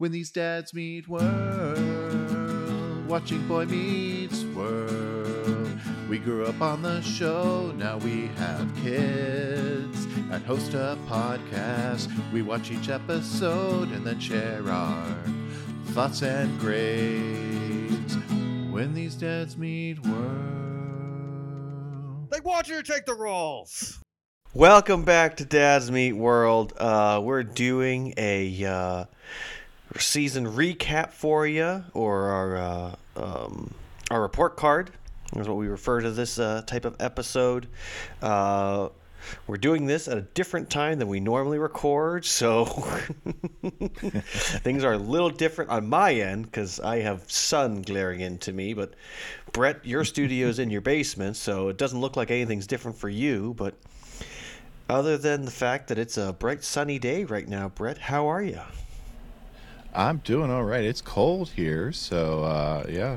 When these dads meet world, watching Boy Meets World. We grew up on the show, now we have kids and host a podcast. We watch each episode and then share our thoughts and grades. When these dads meet world. They want you to take the roles. Welcome back to Dad's Meet World. Uh, we're doing a uh, season recap for you, or our uh, um, our report card is what we refer to this uh, type of episode. Uh, we're doing this at a different time than we normally record, so things are a little different on my end because I have sun glaring into me. But Brett, your studio's in your basement, so it doesn't look like anything's different for you. But other than the fact that it's a bright sunny day right now, Brett, how are you? I'm doing all right. It's cold here, so uh, yeah.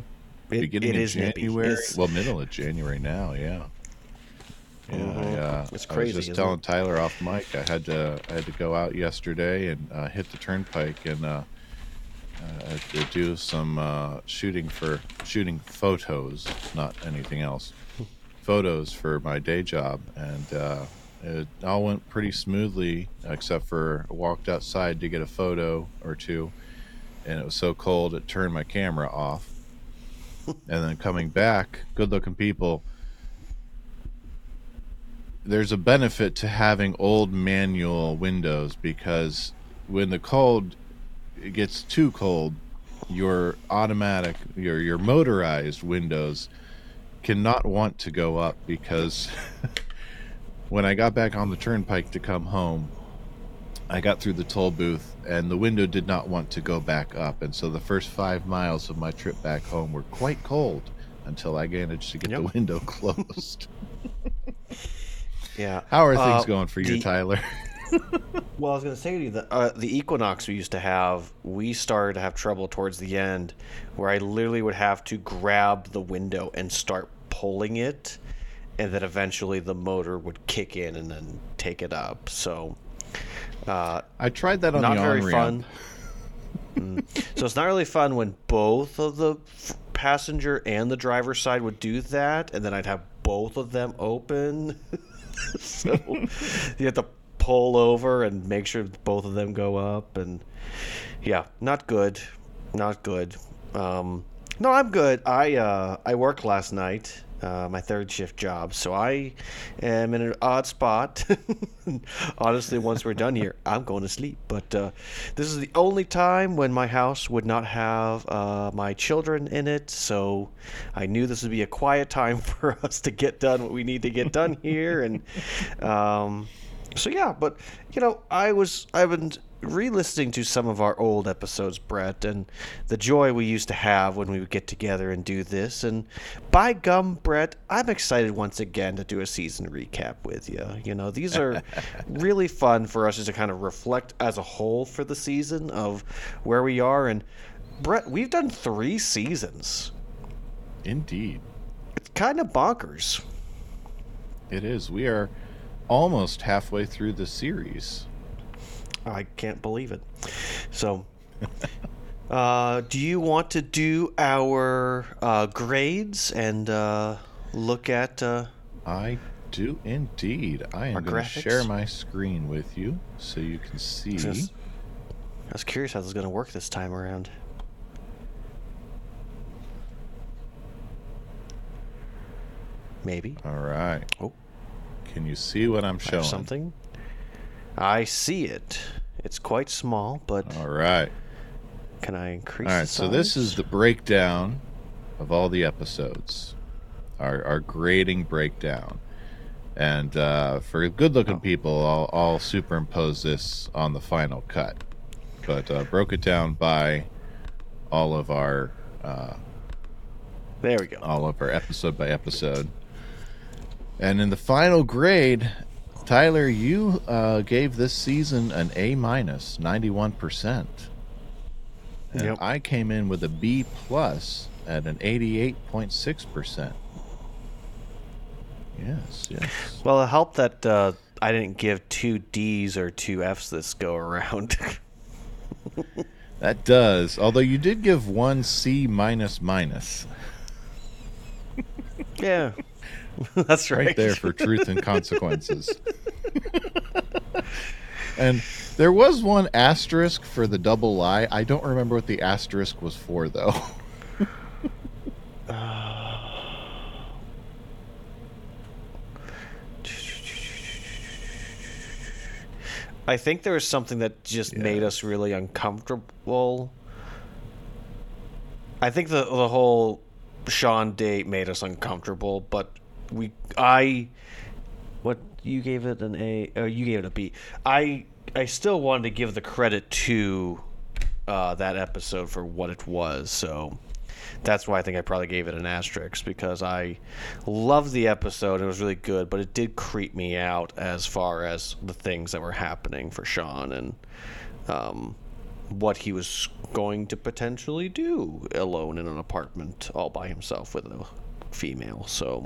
It- Beginning it of. January. Well, middle of January now. Yeah. Yeah, Mhm. I, uh, It's I crazy, was just telling it? Tyler off mic. I had to I had to go out yesterday and uh, hit the turnpike and uh, uh, to do some uh, shooting for shooting photos, not anything else. photos for my day job, and uh, it all went pretty smoothly, except for I walked outside to get a photo or two, and it was so cold it turned my camera off. and then coming back, good-looking people there's a benefit to having old manual windows because when the cold it gets too cold, your automatic your your motorized windows cannot want to go up because when I got back on the turnpike to come home, I got through the toll booth and the window did not want to go back up and so the first 5 miles of my trip back home were quite cold until I managed to get the window closed. Yeah. How are things Uh, going for you, the- Tyler? Well, I was going to say to you that uh, the Equinox we used to have, we started to have trouble towards the end, where I literally would have to grab the window and start pulling it, and then eventually the motor would kick in and then take it up. So, uh, I tried that on not the very on fun. Mm. So it's not really fun when both of the passenger and the driver side would do that, and then I'd have both of them open. so you have to pull over and make sure both of them go up, and yeah, not good, not good. Um, no, I'm good. I uh, I worked last night, uh, my third shift job, so I am in an odd spot. Honestly, once we're done here, I'm going to sleep. But uh, this is the only time when my house would not have uh, my children in it, so I knew this would be a quiet time for us to get done what we need to get done here, and um, so yeah. But you know, I was I've been re-listening to some of our old episodes, Brett, and the joy we used to have when we would get together and do this. And by gum, Brett, I'm excited once again to do a season recap with you. You know, these are really fun for us just to kind of reflect as a whole for the season of where we are. And Brett, we've done three seasons. Indeed, It's kind of bonkers. it is. We are almost halfway through the series. I can't believe it. So, uh, do you want to do our uh, grades and uh, look at? Uh, I do indeed. I am going to share my screen with you so you can see. Just- I was curious how this is going to work this time around. Maybe. All right. Oh. Can you see what I'm showing? something. I see it. It's quite small, but All right. can I increase? All right. So this is the breakdown of all the episodes. Our our grading breakdown. And uh, for good-looking Oh. people, I'll, I'll superimpose this on the final cut. But uh, broke it down by all of our uh, There we go. all of our episode by episode. And in the final grade, Tyler, you uh, gave this season an A minus, ninety one percent. And Yep. I came in with a B plus at an eighty eight point six percent. Yes, yes. Well, it helped that uh, I didn't give two D's or two F's this go around. That does. Although you did give one C minus minus Yeah. That's right. right there for truth and consequences. and there was one asterisk for the double lie. I don't remember what the asterisk was for though. I think there was something that just Yeah. made us really uncomfortable. I think the the whole Shawn date made us uncomfortable, but we I what you gave it an A or you gave it a B. I I still wanted to give the credit to uh, that episode for what it was, so that's why I think I probably gave it an asterisk because I loved the episode. It was really good, but it did creep me out as far as the things that were happening for Shawn and um, what he was going to potentially do alone in an apartment all by himself with a female. So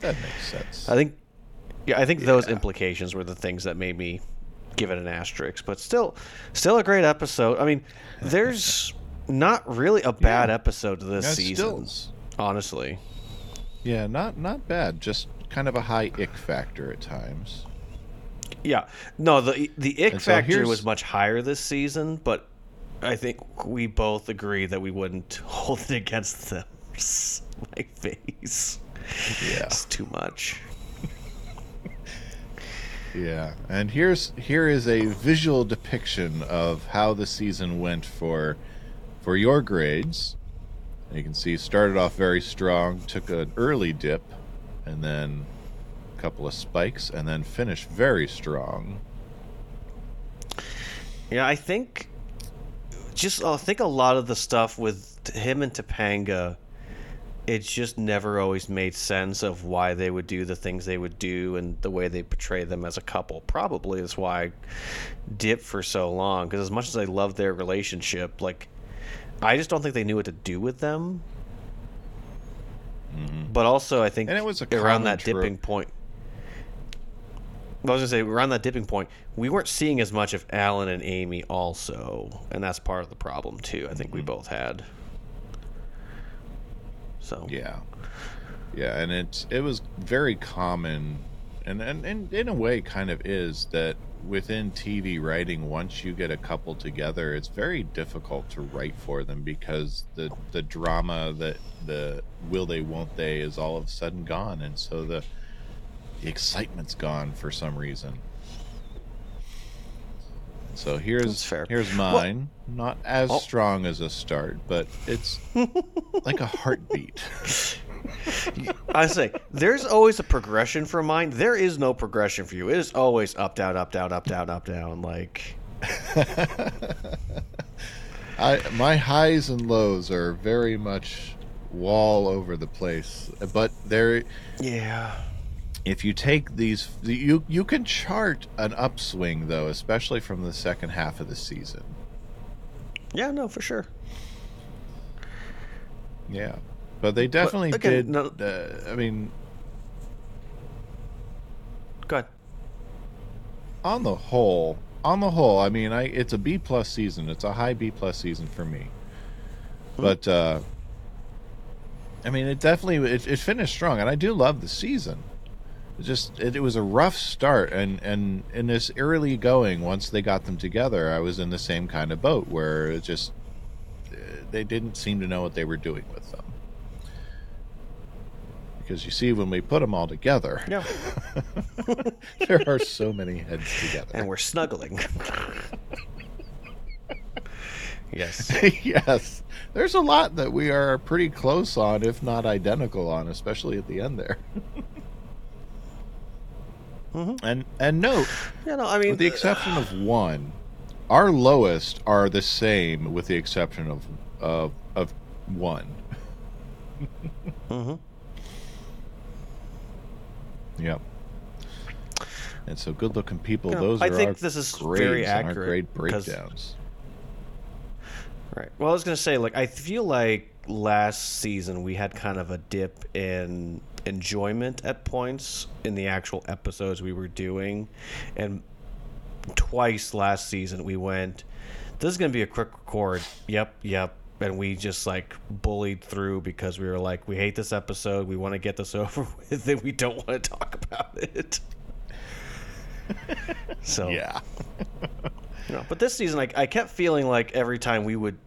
that makes sense. I think, yeah, I think those implications were the things that made me give it an asterisk. But still, still a great episode. I mean, there's not really a bad Yeah. episode this Yeah, season, stills. honestly. Yeah, not not bad. Just kind of a high ick factor at times. Yeah, no, the the ick so factor here's- was much higher this season, but I think we both agree that we wouldn't hold it against them. My face, Yeah. it's too much. Yeah, and here's here is a visual depiction of how the season went for for your grades. You can see started off very strong, took an early dip, and then a couple of spikes, and then finished very strong. Yeah, I think just I think a lot of the stuff with him and Topanga, it just never always made sense of why they would do the things they would do and the way they portray them as a couple. Probably is why I dipped for so long because as much as I love their relationship, like I just don't think they knew what to do with them. Mm-hmm. But also, I think And it was a around that trope. dipping point. I was gonna say around that dipping point, we weren't seeing as much of Alan and Amy also, and that's part of the problem too. I think we mm-hmm. both had. So. Yeah, yeah, and it's it was very common, and and, and in a way, kind of is that within TV writing, once you get a couple together, it's very difficult to write for them because the the drama that the will they won't they is all of a sudden gone, and so the the excitement's gone for some reason. So here's here's Well- mine. Not as Oh. strong as a start, but it's like a heartbeat. I say there's always a progression for mine. There is no progression for you. It is always up down up down up down up down. Like I my highs and lows are very much wall over the place, but there yeah, if you take these you you can chart an upswing though, especially from the second half of the season. yeah, no, for sure. Yeah. But they definitely again, did no- uh, I mean Go ahead. on the whole, on the whole, I mean, I it's a B plus season. It's a high B plus season for me. But uh I mean, it definitely it, it finished strong, and I do love the season. Just it, it was a rough start, and and in this early going, once they got them together, I was in the same kind of boat where it just uh, they didn't seem to know what they were doing with them. Because you see, when we put them all together, Yeah, there are so many heads together. and we're snuggling. yes. yes, there's a lot that we are pretty close on, if not identical on, especially at the end there. Mhm. And and note, Yeah, no, I mean, with the exception of one, our lowest are the same, with the exception of of of one. hmm Yep. And so, good-looking people. Yeah, those I are think our this is grades very our accurate grade breakdowns. Right. Well, I was gonna say, like, I feel like last season we had kind of a dip in enjoyment at points in the actual episodes we were doing, and twice last season we went. this is gonna be a quick record. Yep, yep. And we just like bullied through because we were like, we hate this episode. We want to get this over with, and we don't want to talk about it. so Yeah. you know, but this season, like, I kept feeling like every time we would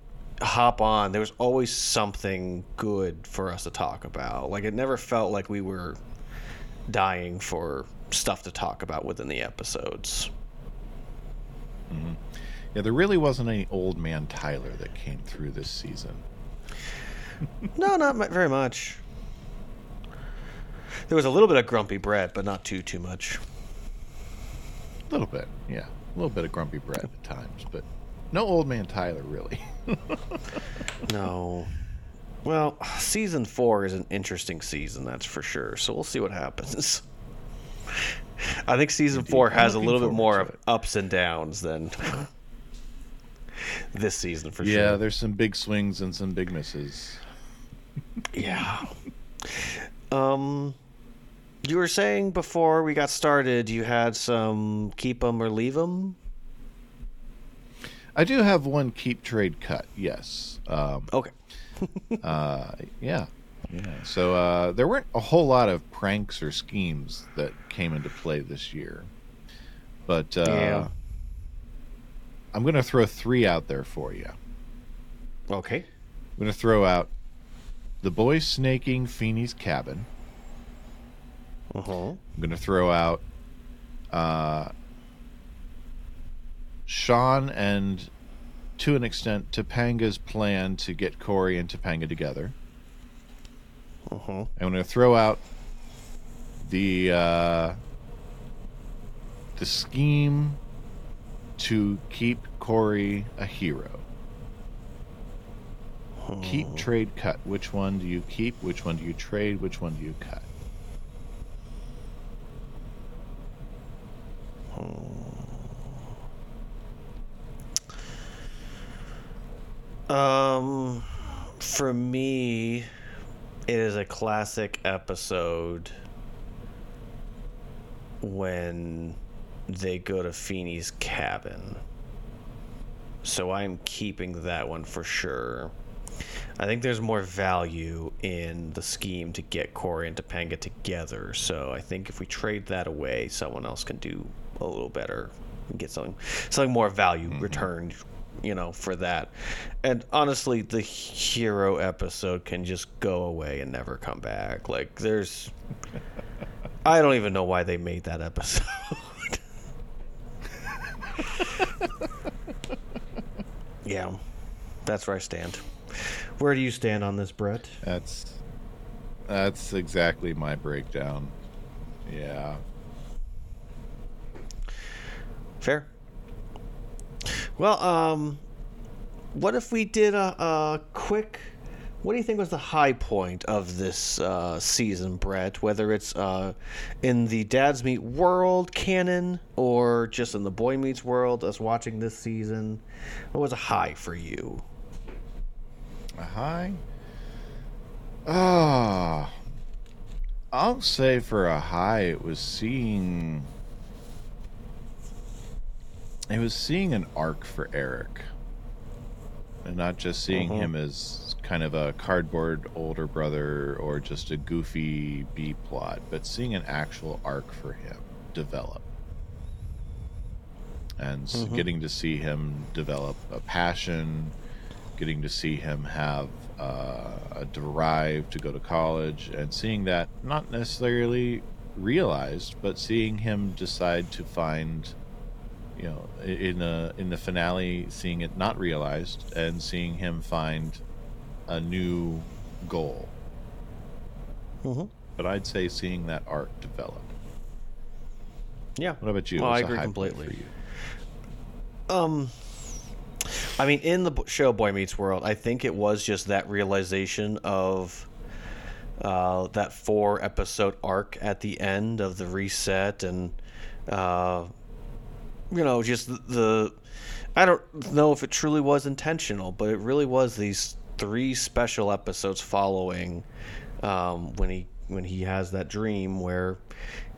hop on, there was always something good for us to talk about. Like, it never felt like we were dying for stuff to talk about within the episodes. Mm-hmm. Yeah, there really wasn't any old man Tyler that came through this season. No, not very much. There was a little bit of grumpy Brett, but not too too much. A little bit, yeah. A little bit of grumpy Brett at times, but no old man Tyler really. No. Well, season four is an interesting season, that's for sure. So we'll see what happens. I think season Indeed. four has a little bit more of ups and downs than this season for yeah, sure. Yeah, there's some big swings and some big misses. Yeah. Um, you were saying before we got started, you had some keep them or leave 'em. I do have one keep trade cut, yes. Um, Okay. uh, yeah, yeah. So uh, there weren't a whole lot of pranks or schemes that came into play this year, but uh, Yeah. I'm going to throw three out there for you. Okay. I'm going to throw out the boys snaking Feeny's cabin. Uh huh. I'm going to throw out uh, Shawn and, to an extent, Topanga's plan to get Cory and Topanga together. Uh huh. I'm going to throw out the uh, the scheme to keep Cory a hero. Keep, trade, cut. Which one do you keep? Which one do you trade? Which one do you cut? Um, for me, it is a classic episode when they go to Feeny's cabin. So I'm keeping that one for sure. I think there's more value in the scheme to get Cory and Topanga together. So I think if we trade that away, someone else can do a little better and get something something more value returned, you know, for that. And honestly, the hero episode can just go away and never come back. Like there's I don't even know why they made that episode. yeah. That's where I stand. Where do you stand on this, Brett? That's that's exactly my breakdown. Yeah. Fair. Well, um, what if we did a, a quick? What do you think was the high point of this uh, season, Brett? Whether it's uh, in the Dads Meet World canon or just in the Boy Meets World, us watching this season, what was a high for you? A high? Ah. I'll say for a high it was seeing it was seeing an arc for Eric. And not just seeing Mhm. him as kind of a cardboard older brother or just a goofy B plot, but seeing an actual arc for him develop. And s Mhm. getting to see him develop a passion, getting to see him have uh, a drive to go to college, and seeing that not necessarily realized, but seeing him decide to find, you know, in the in the finale, seeing it not realized, and seeing him find a new goal. Mm-hmm. But I'd say seeing that arc develop. Yeah. What about you? Well, I agree completely. For you? Um, I mean, in the show Boy Meets World, I think it was just that realization of uh, that four episode arc at the end of the reset, and uh, you know, just the. I don't know if it truly was intentional, but it really was these three special episodes following um, when he when he has that dream where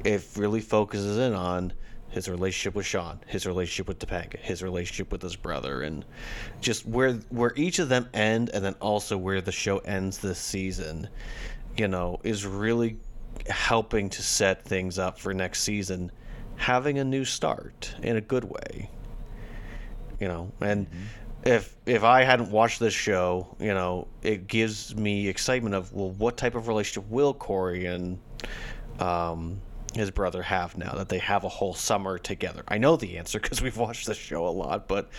it really focuses in on his relationship with Shawn, his relationship with Topanga, his relationship with his brother, and just where where each of them end, and then also where the show ends this season, you know, is really helping to set things up for next season, having a new start in a good way. You know, and if if I hadn't watched this show, you know, it gives me excitement of well, what type of relationship will Cory and um, his brother have now that they have a whole summer together? I know the answer because we've watched the show a lot, but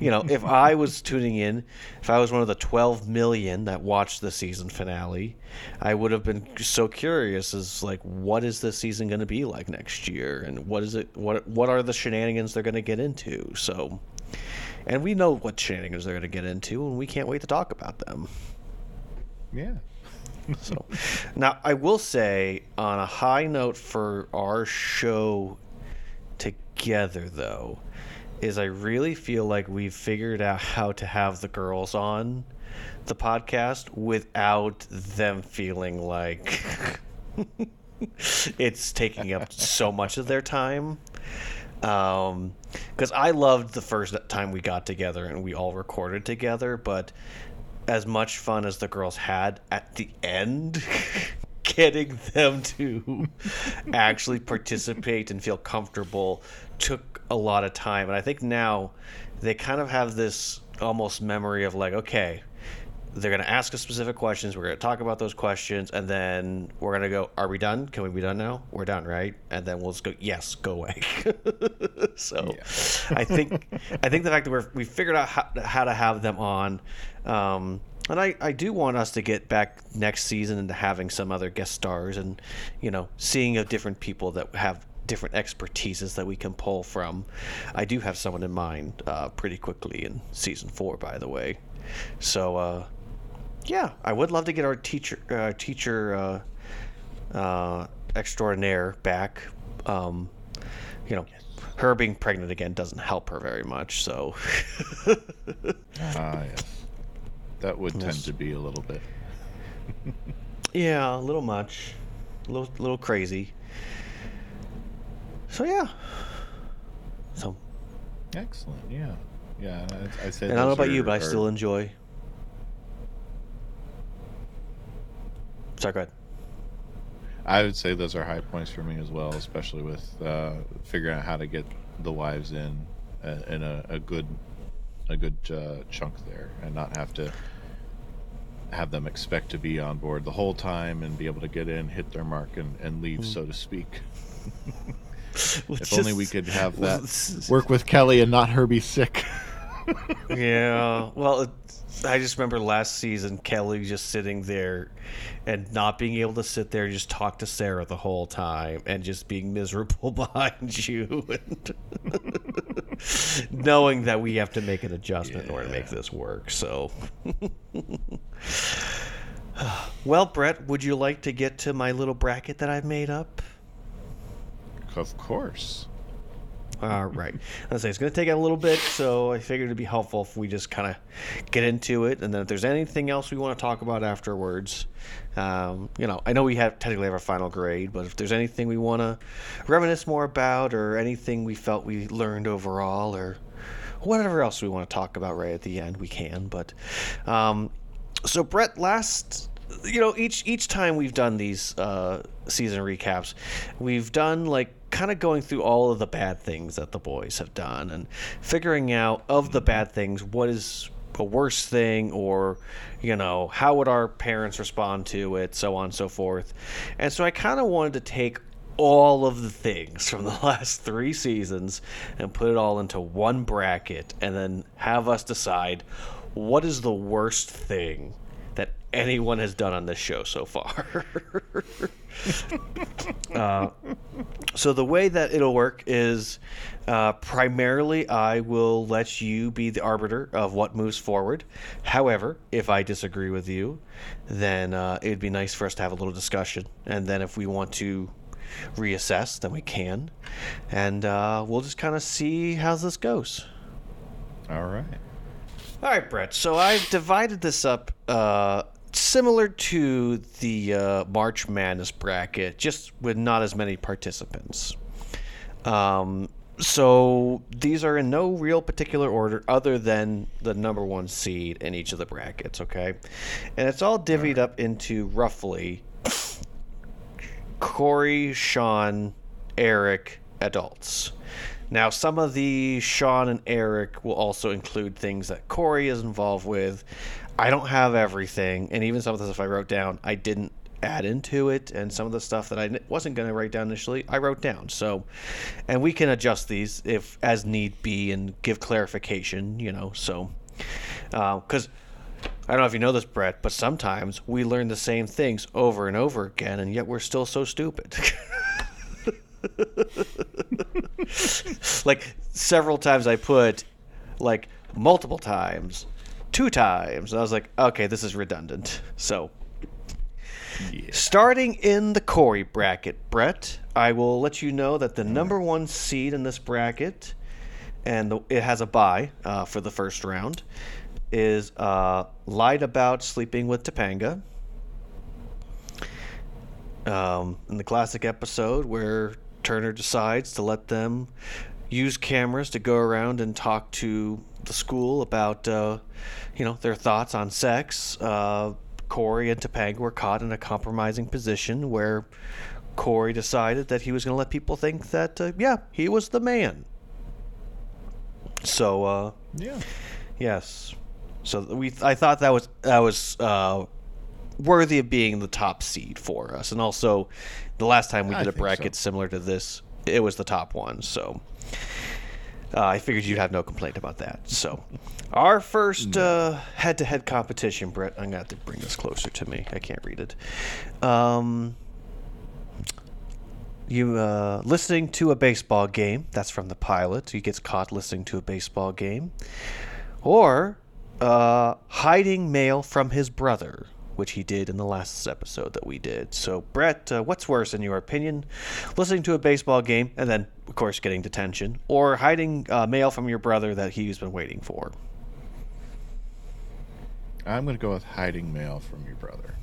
you know, if I was tuning in, if I was one of the 12 million that watched the season finale, I would have been so curious as like, what is this season going to be like next year, and what is it? What what are the shenanigans they're going to get into? So. And we know what shenanigans they're going to get into, and we can't wait to talk about them. Yeah. So, now I will say, on a high note for our show together, though, is I really feel like we've figured out how to have the girls on the podcast without them feeling like it's taking up so much of their time. Um, because I loved the first time we got together and we all recorded together, but as much fun as the girls had at the end, getting them to actually participate and feel comfortable took a lot of time. And I think now they kind of have this almost memory of like, okay, they're going to ask us specific questions. We're going to talk about those questions, and then we're going to go, "Are we done? Can we be done now? We're done, right?" And then we'll just go, "Yes, go away." so, I think I think the fact that we're we figured out how, how to have them on, um, and I I do want us to get back next season into having some other guest stars, and you know, seeing of different people that have different expertises that we can pull from. I do have someone in mind uh, pretty quickly in season four, by the way. So. Uh, yeah, I would love to get our teacher uh, teacher uh, uh, extraordinaire back. Um, you know, her being pregnant again doesn't help her very much. So, Ah, yes. That would tend Yes. to be a little bit. yeah, a little much, a little little crazy. So yeah. So, Excellent. Yeah. Yeah. I, I say. and I don't know about you, are- but I still enjoy. Sorry, go ahead. I would say those are high points for me as well, especially with uh, figuring out how to get the wives in uh, in a, a good a good uh, chunk there, and not have to have them expect to be on board the whole time and be able to get in, hit their mark, and, and leave, so to speak. if only we could have that work with Kelly and not her be sick. yeah. Well, it, I just remember last season Kelly just sitting there and not being able to sit there and just talk to Sarah the whole time and just being miserable behind you and knowing that we have to make an adjustment in order to make this work. So. well, Brett, would you like to get to my little bracket that I've made up? of course. All right. I say it's going to take a little bit, so I figured it'd be helpful if we just kind of get into it, and then if there's anything else we want to talk about afterwards, um, you know, I know we have technically have our final grade, but if there's anything we want to reminisce more about, or anything we felt we learned overall, or whatever else we want to talk about right at the end, we can. But um, so Brett, last you know each each time we've done these uh, season recaps, we've done like kind of going through all of the bad things that the boys have done and figuring out of the bad things what is a worse thing or you know how would our parents respond to it so on and so forth. And so i kind of wanted to take all of the things from the last three seasons and put it all into one bracket and then have us decide what is the worst thing anyone has done on this show so far. uh, so the way that it'll work is uh, primarily I will let you be the arbiter of what moves forward. However, if I disagree with you, then uh, it'd be nice for us to have a little discussion, and then if we want to reassess, then we can, and uh, we'll just kind of see how this goes. All right. All right, Brett. So I've divided this up uh, similar to the uh, March Madness bracket, just with not as many participants. Um, so these are in no real particular order other than the number one seed in each of the brackets, okay? And it's all divvied up into roughly Cory, Shawn, Eric, adults. Now, some of the Shawn and Eric will also include things that Cory is involved with. I don't have everything, and even some of the stuff I wrote down, I didn't add into it, and some of the stuff that I wasn't going to write down initially, I wrote down. So, and we can adjust these if as need be and give clarification, you know. So, because uh, I don't know if you know this, Brett, but sometimes we learn the same things over and over again, and yet we're still so stupid. like several times I put like multiple times, two times. And I was like, okay, this is redundant. So yeah. starting in the Cory bracket, Brett, I will let you know that the number one seed in this bracket, and the, it has a bye uh, for the first round, is uh, lied about sleeping with Topanga. Um, in the classic episode where Turner decides to let them use cameras to go around and talk to the school about, uh, you know, their thoughts on sex. Uh, Cory and Topanga were caught in a compromising position where Cory decided that he was going to let people think that, uh, yeah, he was the man. So, uh, yeah, yes. So we, I thought that was that was uh, worthy of being the top seed for us, and also the last time we did a bracket so. similar to this, it was the top one. So uh, I figured you'd have no complaint about that. So our first uh, head-to-head competition, Brett. I'm gonna have to bring this closer to me. I can't read it. Um, you uh, listening to a baseball game. That's from the pilot. He gets caught listening to a baseball game, or uh, hiding mail from his brother which he did in the last episode that we did. So, Brett, uh, what's worse in your opinion? Listening to a baseball game and then, of course, getting detention, or hiding uh, mail from your brother that he's been waiting for? I'm going to go with hiding mail from your brother.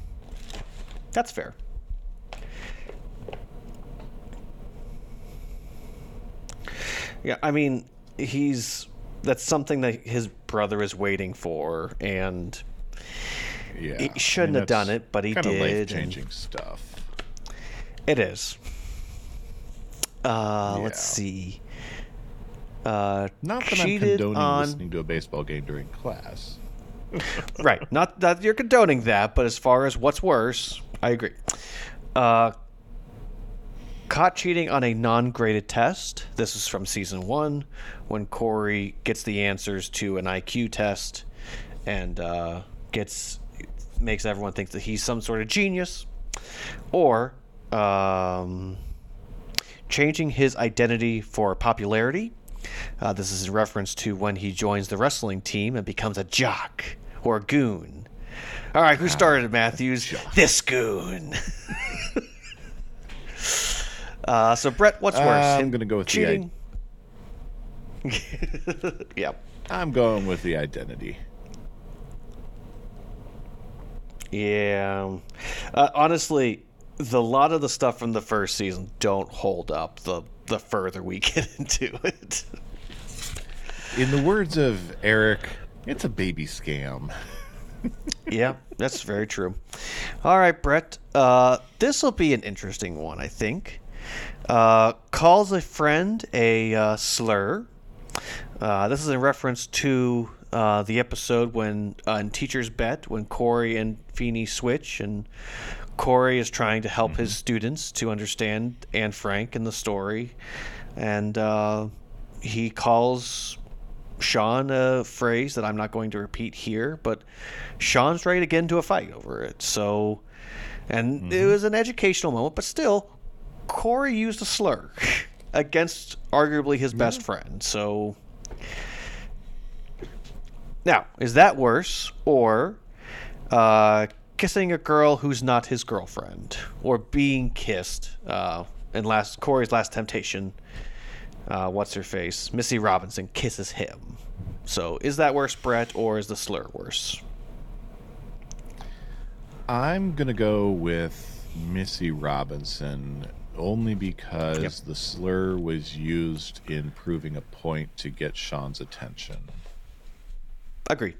That's fair. Yeah, I mean, he's that's something that his brother is waiting for, and yeah, he shouldn't I mean, have done it, but he did. Life changing stuff. It is. Uh, yeah. Let's see. Uh, Not that I'm condoning on... listening to a baseball game during class. right. Not that you're condoning that, but as far as what's worse, I agree. Uh, caught cheating on a non-graded test. This is from season one, when Cory gets the answers to an IQ test, and uh, gets makes everyone think that he's some sort of genius, or um, changing his identity for popularity. Uh, this is in reference to when he joins the wrestling team and becomes a jock or a goon. All right, who ah, started Matthews? This goon. uh, so Brett, what's worse? Uh, I'm going to go with cheating. The I- yep. I'm going with the identity. Yeah. Uh, honestly, the lot of the stuff from the first season don't hold up the the further we get into it. In the words of Eric, it's a baby scam. yeah, that's very true. All right, Brett. Uh, this will be an interesting one, I think. Uh, calls a friend a uh, slur. Uh, this is in reference to uh, the episode when uh, in Teacher's Bet when Cory and Feeny switch and Cory is trying to help mm-hmm. his students to understand Anne Frank and the story, and uh, he calls Shawn a phrase that I'm not going to repeat here, but Shawn's ready to get into a fight over it. So, and mm-hmm. it was an educational moment, but still, Cory used a slur against arguably his yeah. best friend. So now, is that worse or uh, kissing a girl who's not his girlfriend or being kissed? Uh, in last Cory's last temptation, uh, what's her face? Missy Robinson kisses him. So is that worse, Brett, or is the slur worse? I'm gonna go with Missy Robinson only because Yep. the slur was used in proving a point to get Shawn's attention. Agreed.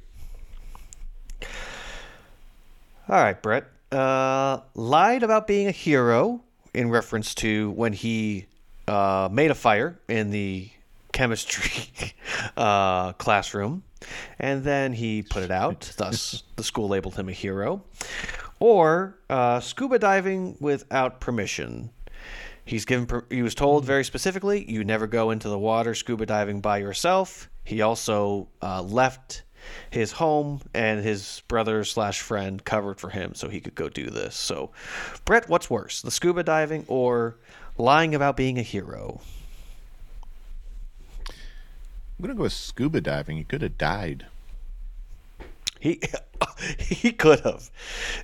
All right, Brett. Uh, lied about being a hero in reference to when he uh, made a fire in the chemistry uh, classroom, and then he put it out. Thus, the school labeled him a hero. Or uh, scuba diving without permission. He's given. Per- he was told very specifically, you never go into the water scuba diving by yourself. He also uh, left his home and his brother slash friend covered for him, so he could go do this. So, Brett, what's worse, the scuba diving or lying about being a hero? I'm gonna go with scuba diving. He could have died. He he could have.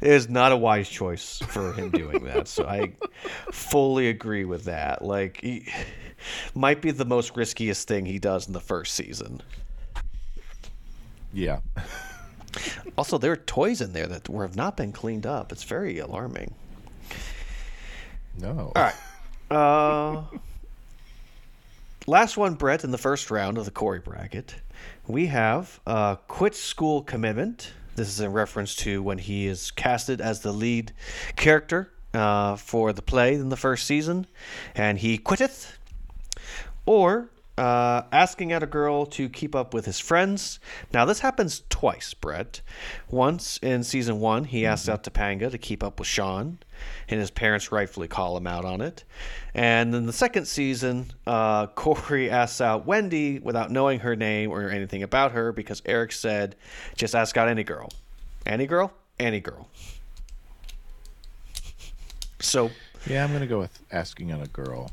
It is not a wise choice for him doing that. So I fully agree with that. Like he might be the most riskiest thing he does in the first season. Yeah. Also, there are toys in there that were, have not been cleaned up. It's very alarming. No. All right. Uh, last one, Brett, in the first round of the Cory bracket. We have uh, quit school commitment. This is in reference to when he is casted as the lead character uh, for the play in the first season, and he quitteth. Or uh, asking out a girl to keep up with his friends. Now, this happens twice, Brett. Once in season one, he asks out Topanga to keep up with Shawn, and his parents rightfully call him out on it. And in the second season, uh, Cory asks out Wendy without knowing her name or anything about her because Eric said, just ask out any girl. Any girl? Any girl. So, Yeah, I'm gonna go with asking on a girl.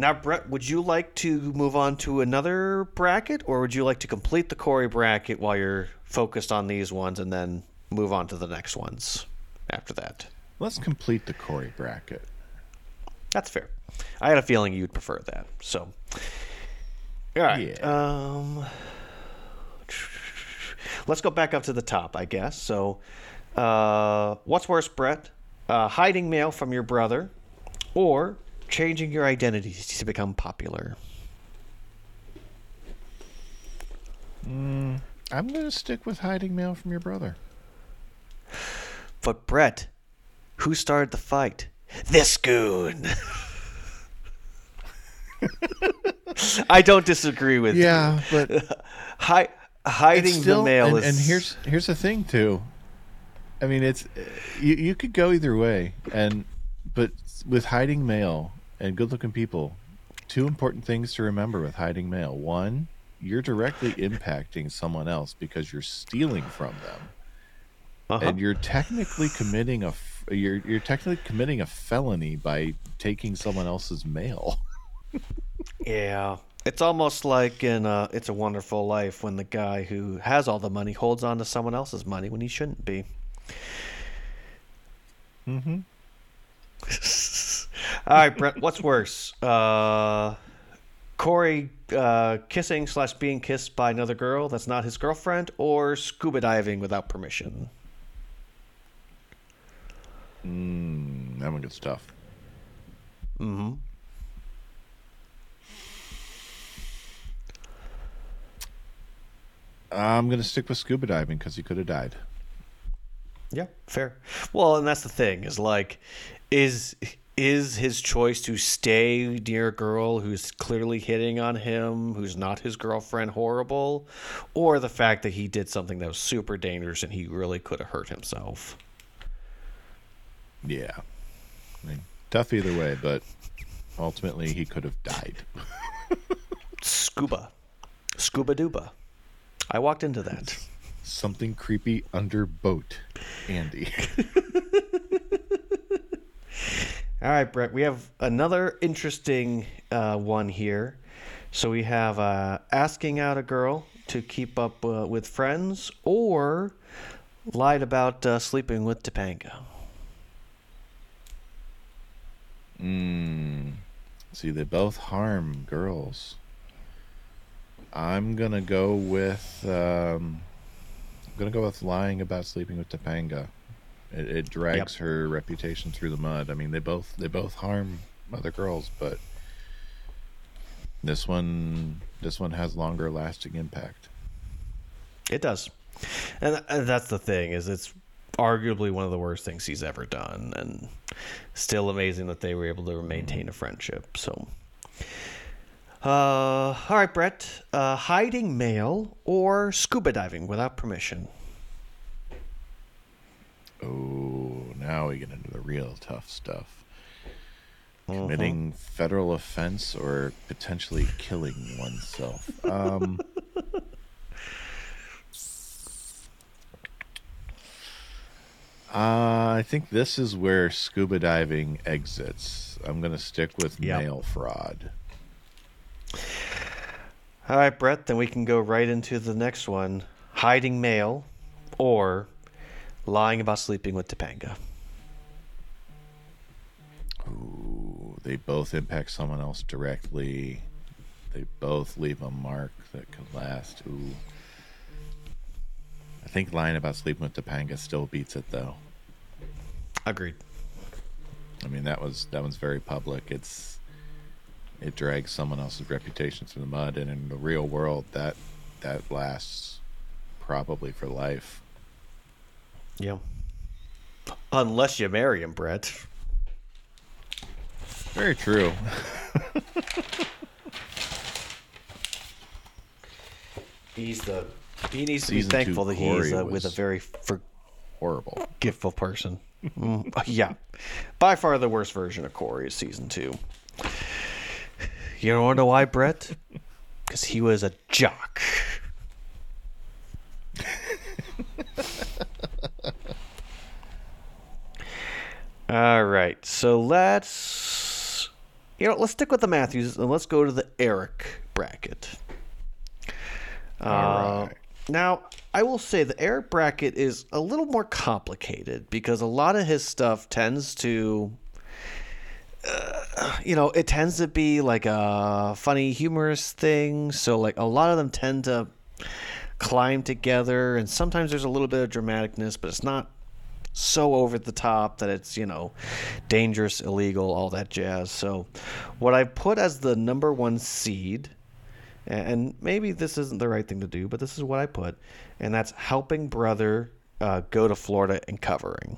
Now, Brett, would you like to move on to another bracket, or would you like to complete the Cory bracket while you're focused on these ones and then move on to the next ones after that? Let's complete the Cory bracket. That's fair. I had a feeling you'd prefer that. So, all right. Yeah. Um, let's go back up to the top, I guess. So, uh, what's worse, Brett? Uh, hiding mail from your brother, or changing your identity to become popular? Mm, I'm gonna stick with hiding mail from your brother. But Brett, who started the fight? This goon. I don't disagree with you. Yeah, but. Hi- hiding still, the mail and, is. and here's here's the thing too. I mean, it's you you could go either way, and but with hiding mail and good-looking people, two important things to remember with hiding mail. One, you're directly impacting someone else because you're stealing from them, Uh-huh. and you're technically committing a you're you're technically committing a felony by taking someone else's mail. Yeah. It's almost like in uh, It's a Wonderful Life when the guy who has all the money holds on to someone else's money when he shouldn't be. Mm-hmm. All right, Brett, what's worse? Uh, Cory uh, kissing slash being kissed by another girl that's not his girlfriend, or scuba diving without permission? Mm, that one gets tough. Mm-hmm. I'm gonna stick with scuba diving because he could have died. Yeah, fair. Well, and that's the thing is like, is is his choice to stay near a girl who's clearly hitting on him, who's not his girlfriend, horrible, or the fact that he did something that was super dangerous and he really could have hurt himself? Yeah. I mean, tough either way, but ultimately he could have died. Scuba, scuba duba. I walked into that. Something creepy under boat, Andy. All right, Brett, we have another interesting uh, one here. So we have uh, asking out a girl to keep up uh, with friends or lied about uh, sleeping with Topanga. mm. See, they both harm girls. I'm gonna go with um, I'm gonna go with lying about sleeping with Topanga. It, it drags her reputation through the mud. I mean, they both they both harm other girls, but this one this one has longer lasting impact. It does, and, and that's the thing is it's arguably one of the worst things he's ever done, and still amazing that they were able to maintain a friendship. So, uh, all right, Brett, uh, hiding mail or scuba diving without permission. Oh, now we get into the real tough stuff. Committing federal offense or potentially killing oneself. Um, uh, I think this is where scuba diving exits. I'm going to stick with Yep. mail fraud. All right, Brett, then we can go right into the next one hiding mail or lying about sleeping with Topanga. Ooh, they both impact someone else directly. They both leave a mark that can last. Ooh. I think lying about sleeping with Topanga still beats it though. Agreed. I mean that was that one's very public. It's it drags someone else's reputation through the mud and in the real world that that lasts probably for life. Yeah. Unless you marry him, Brett. Very true. He's the. He needs to Season be two thankful that he's uh, with a very Horrible. forgetful person. Mm, yeah. By far the worst version of Cory is season two. You don't know why, Brett? Because he was a jock. All right, so let's you know let's stick with the Matthews and let's go to the Eric bracket. Uh, All right. Now, I will say the Eric bracket is a little more complicated because a lot of his stuff tends to, uh, you know, it tends to be like a funny, humorous thing. So, like, a lot of them tend to climb together, and sometimes there's a little bit of dramaticness, but it's not so over the top that it's, you know, dangerous, illegal, all that jazz. So, what I put as the number one seed and maybe this isn't the right thing to do, but this is what I put, and that's helping brother uh, go to Florida and covering.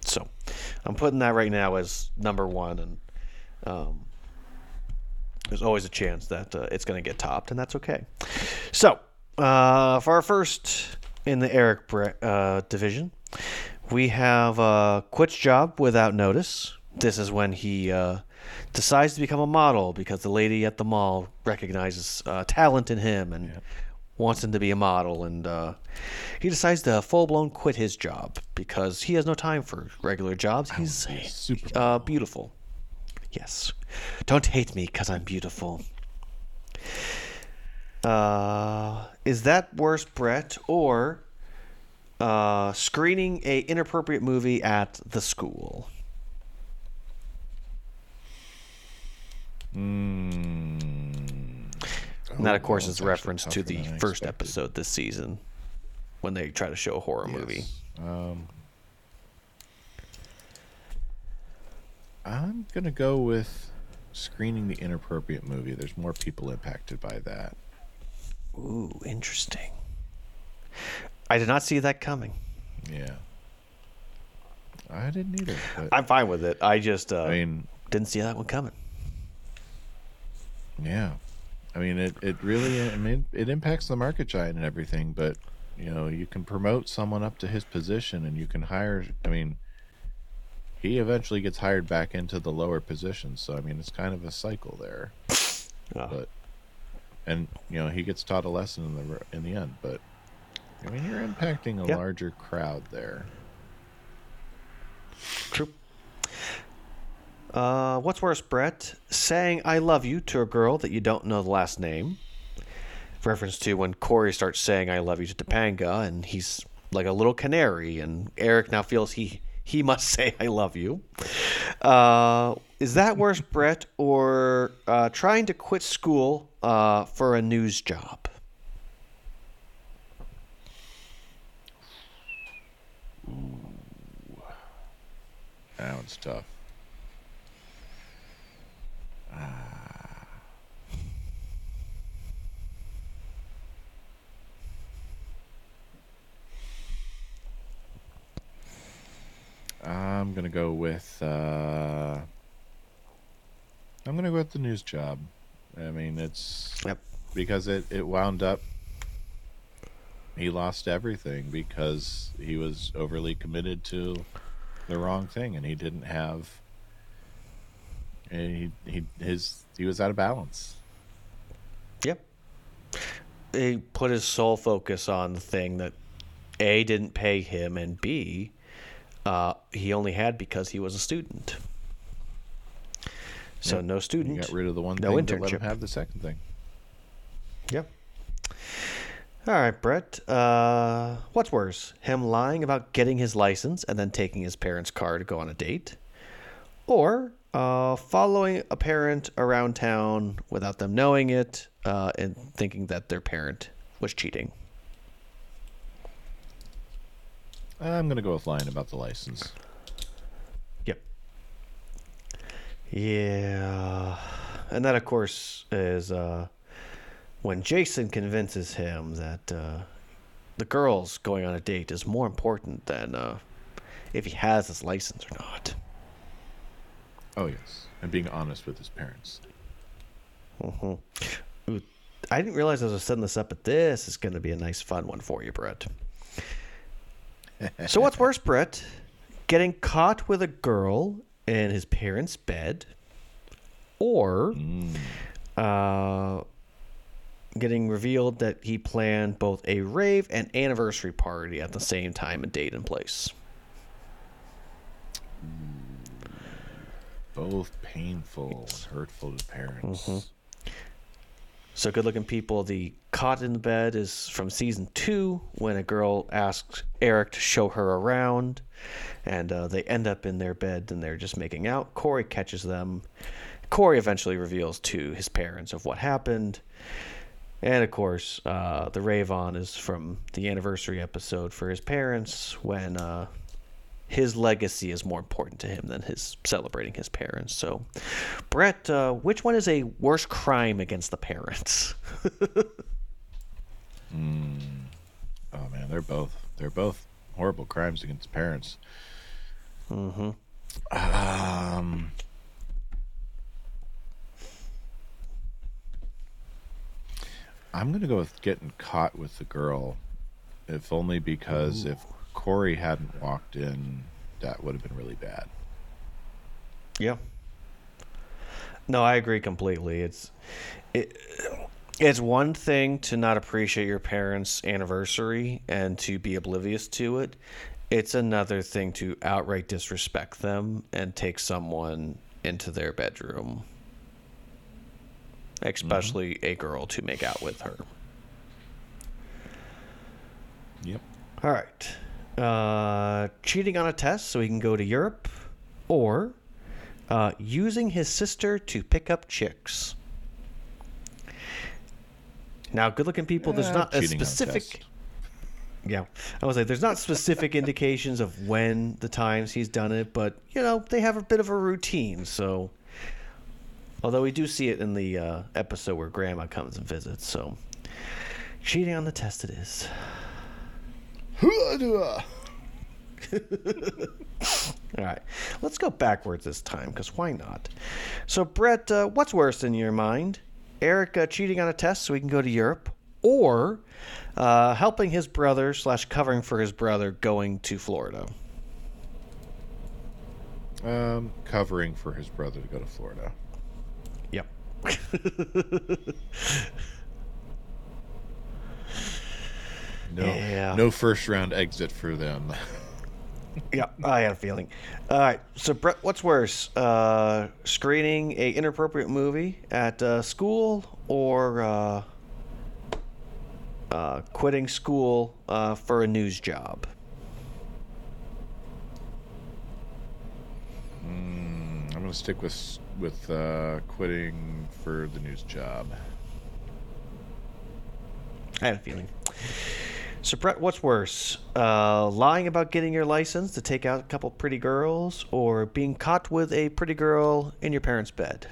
So, I'm putting that right now as number one, and um, there's always a chance that uh, it's going to get topped, and that's okay. So, uh, for our first in the Eric uh, division, we have uh, quits job without notice. This is when he uh, decides to become a model because the lady at the mall recognizes uh, talent in him and wants him to be a model. And uh, he decides to full blown quit his job because he has no time for regular jobs. He's super uh, beautiful. Yes. Don't hate me because I'm beautiful. Uh, is that worse, Brett, or uh, screening a inappropriate movie at the school? And that, of course, is reference to the first episode this season when they try to show a horror movie. Um, I'm gonna go with screening the inappropriate movie. There's more people impacted by that. Ooh, interesting. I did not see that coming. Yeah, I didn't either. I'm fine with it. I just uh, I mean, didn't see that one coming. yeah, I mean it. It really. I mean, it impacts the market giant and everything. But you know, you can promote someone up to his position, and you can hire. I mean, he eventually gets hired back into the lower position. So I mean, it's kind of a cycle there. Oh. but and you know he gets taught a lesson in the in the end but i mean you're impacting a Yeah. larger crowd there True. Uh, what's worse, Brett? Saying "I love you" to a girl that you don't know the last name. Reference to when Cory starts saying "I love you" to Topanga, and he's like a little canary, and Eric now feels he he must say I love you. Uh, is that worse, Brett, or uh, trying to quit school uh, for a news job? Ooh. That one's tough. Ah. I'm gonna go with. Uh, I'm gonna go with the news job. I mean, it's Yep. because it it wound up. He lost everything because he was overly committed to the wrong thing, and he didn't have. and He he his he was out of balance. Yep. He put his sole focus on the thing that A didn't pay him and B uh, he only had because he was a student. So Yep. no student. got rid of the one No thing to let him have the second thing. Yep. All right, Brett. Uh, what's worse, him lying about getting his license and then taking his parents' car to go on a date, or uh, following a parent around town without them knowing it uh, and thinking that their parent was cheating? I'm gonna go with lying about the license. Yep. Yeah. And that, of course, is uh, when Jason convinces him that uh, the girls going on a date is more important than uh, if he has his license or not. Oh yes, and being honest with his parents. hmm Ooh, I didn't realize I was setting this up, but this is going to be a nice, fun one for you, Brett. So, what's worse, Brett? Getting caught with a girl in his parents' bed, or uh, getting revealed that he planned both a rave and anniversary party at the same time and date and place? Both painful and hurtful to parents. Mm-hmm. So, good looking people, the caught in the bed is from season two when a girl asks Eric to show her around, and uh, they end up in their bed and they're just making out. Cory catches them. Cory eventually reveals to his parents of what happened. And of course, uh, the rave is from the anniversary episode for his parents when uh, his legacy is more important to him than his celebrating his parents. So, Brett, uh, which one is a worse crime against the parents? Oh man, they're both they're both horrible crimes against parents. Mm-hmm. Um. I'm gonna go with getting caught with the girl, if only because if Cory hadn't walked in, that would have been really bad. Yeah. No, I agree completely. It's it, it's one thing to not appreciate your parents' anniversary and to be oblivious to it. It's another thing to outright disrespect them and take someone into their bedroom, especially mm-hmm. a girl to make out with her. Yep. All right. Uh, cheating on a test so he can go to Europe, or uh, using his sister to pick up chicks. Now, good-looking people, there's Eh, not a a specific. Yeah, I was like, there's not specific indications of when the times he's done it, but you know they have a bit of a routine. So, although we do see it in the uh, episode where Grandma comes and visits, so cheating on the test it is. All right, let's go backwards this time because why not? So, Brett, uh, what's worse in your mind? Eric uh, cheating on a test so he can go to Europe, or uh, helping his brother slash covering for his brother going to Florida? Um, covering for his brother to go to Florida. Yep. No, Yeah. no first round exit for them. Yeah, I had a feeling. All right, so Brett, what's worse, uh, screening a inappropriate movie at uh, school or uh, uh, quitting school uh, for a news job? I'm gonna stick with with uh, quitting for the news job. I had a feeling. So, Brett, what's worse? Uh, lying about getting your license to take out a couple pretty girls, or being caught with a pretty girl in your parents' bed?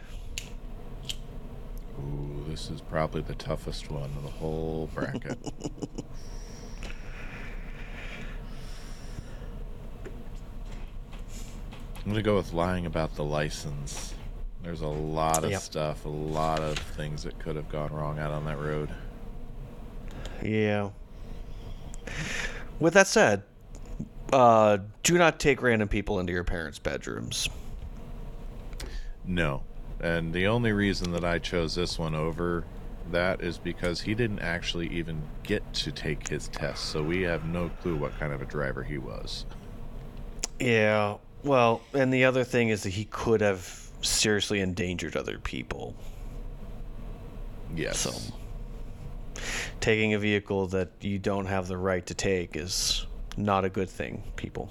Ooh, this is probably the toughest one of the whole bracket. I'm gonna go with lying about the license. There's a lot of Yep. stuff, a lot of things that could have gone wrong out on that road. Yeah. With that said, uh, do not take random people into your parents' bedrooms. No. And the only reason that I chose this one over that is because he didn't actually even get to take his test, so we have no clue what kind of a driver he was. Yeah. Well, and the other thing is that he could have seriously endangered other people. Yes. So, taking a vehicle that you don't have the right to take is not a good thing, people.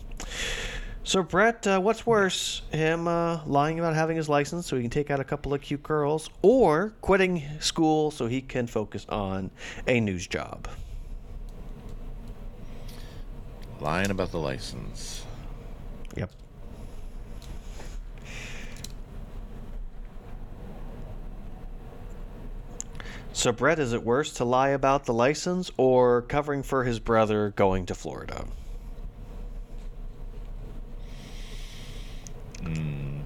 So, Brett, uh, what's worse, him uh, lying about having his license so he can take out a couple of cute girls, or quitting school so he can focus on a news job? Lying about the license. So, Brett, is it worse to lie about the license or covering for his brother going to Florida? Hmm.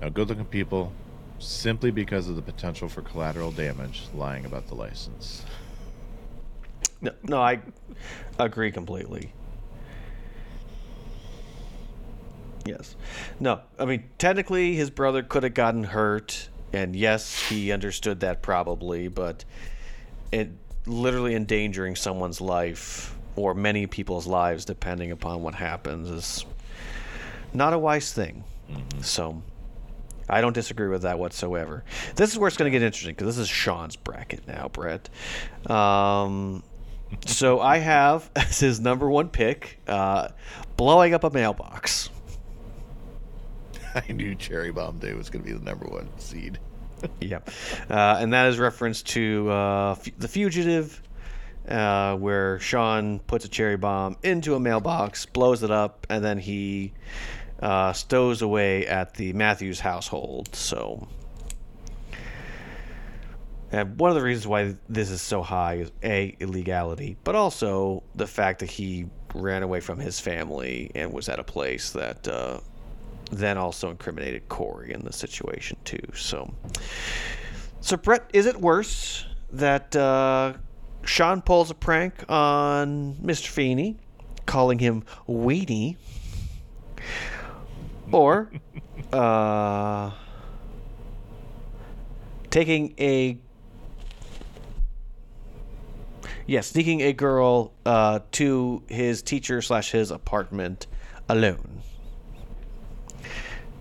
Now, good looking people, simply because of the potential for collateral damage, lying about the license. No, no, I agree completely. Yes. No, I mean, technically, his brother could have gotten hurt, and yes, he understood that probably, but it literally endangering someone's life or many people's lives, depending upon what happens, is not a wise thing. So, I don't disagree with that whatsoever. This is where it's going to get interesting because this is Shawn's bracket now, Brett. Um, so I have as his number one pick, uh, blowing up a mailbox. I knew Cherry Bomb Day was going to be the number one seed. Yep. Uh, and that is reference to uh, F- The Fugitive, uh, where Shawn puts a cherry bomb into a mailbox, blows it up, and then he uh, stows away at the Matthews household. So. And one of the reasons why this is so high is A, illegality, but also the fact that he ran away from his family and was at a place that uh, then also incriminated Cory in the situation too. So, so Brett, is it worse that uh, Shawn pulls a prank on Mr. Feeny, calling him Weenie, or uh, taking a yeah, sneaking a girl uh, to his teacher slash his apartment alone.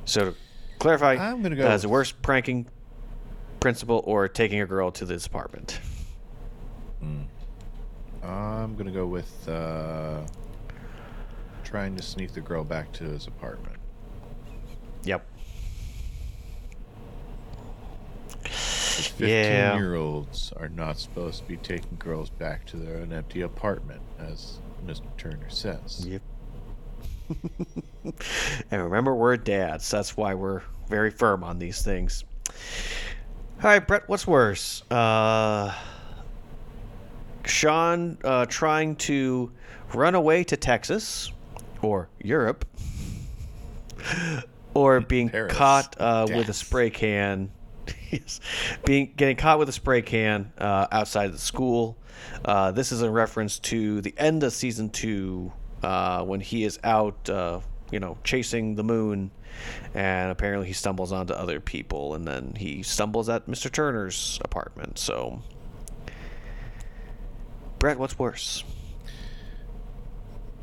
So to clarify, I'm gonna go uh, is it worse pranking principal or taking a girl to this apartment? I'm going to go with uh, trying to sneak the girl back to his apartment. Yep. 15 Yeah. year olds are not supposed to be taking girls back to their own empty apartment, as Mr. Turner says. Yep. and remember, we're dads. That's why we're very firm on these things. All right, Brett, what's worse? Uh, Shawn uh, trying to run away to Texas or Europe, or being Paris. caught uh, with a spray can. Yes. being getting caught with a spray can uh, outside of the school. Uh, this is in reference to the end of season two uh, when he is out, uh, you know, chasing the moon, and apparently he stumbles onto other people, and then he stumbles at Mr. Turner's apartment. So, Brett, what's worse?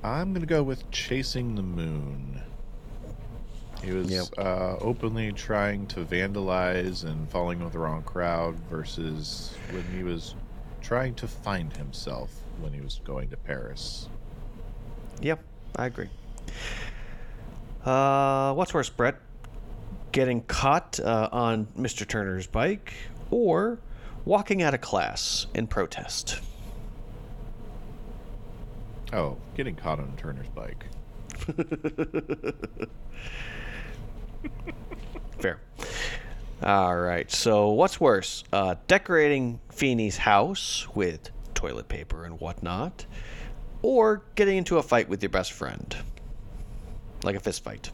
I'm going to go with Chasing the Moon. He was Yep. uh, openly trying to vandalize and falling with the wrong crowd versus when he was trying to find himself when he was going to Paris. Yep, I agree. Uh, what's worse, Brett? Getting caught uh, on Mr. Turner's bike or walking out of class in protest. Oh, getting caught on Turner's bike. Fair. All right. So, what's worse, uh, decorating Feeny's house with toilet paper and whatnot, or getting into a fight with your best friend, like a fist fight?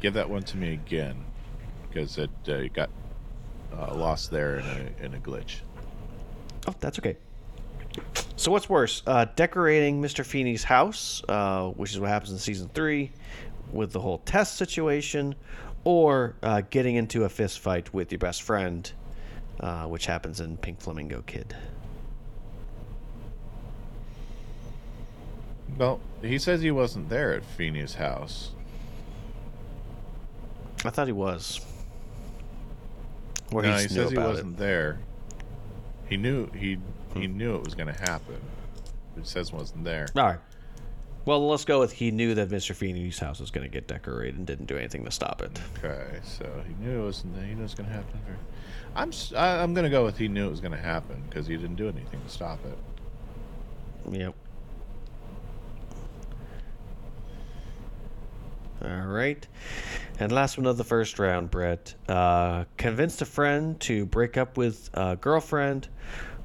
Give that one to me again because it uh, got uh, lost there in a, in a glitch. Oh, that's okay. So what's worse, uh, decorating Mr. Feeny's house, uh, which is what happens in season three, with the whole test situation, or uh, getting into a fist fight with your best friend, uh, which happens in Pink Flamingo Kid. Well, he says he wasn't there at Feeny's house. I thought he was. Or no, he, he says he wasn't there. He knew he he knew it was going to happen. It says wasn't there. All right. Well, let's go with he knew that Mr. Feeny's house was going to get decorated and didn't do anything to stop it. Okay, so he knew it wasn't. He knew it was going to happen. I'm I, going to go with he knew it was going to happen because he didn't do anything to stop it. Yep. All right. And last one of the first round, Brett. Uh, convinced a friend to break up with a girlfriend,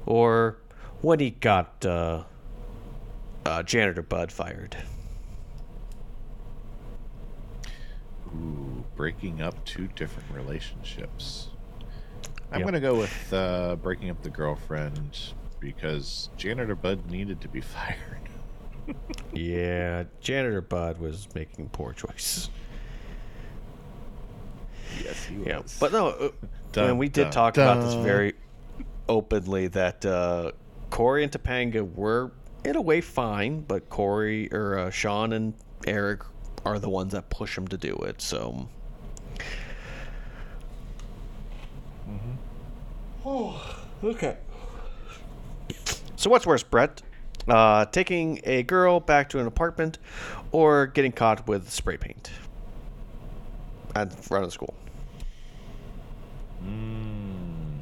or when he got uh, uh, janitor Bud fired. Ooh, breaking up two different relationships. I'm Yep. going to go with uh, breaking up the girlfriend because janitor Bud needed to be fired. Yeah, janitor Bud was making poor choices. yes, he was. Yeah, but no, uh, Dun, and we did dun, talk about this very openly that uh, Cory and Topanga were in a way fine, but Cory or uh, Shawn and Eric are the ones that push him to do it. So. Oh, okay. So what's worse, Brett? Uh, taking a girl back to an apartment, or getting caught with spray paint at front of the school? Mm.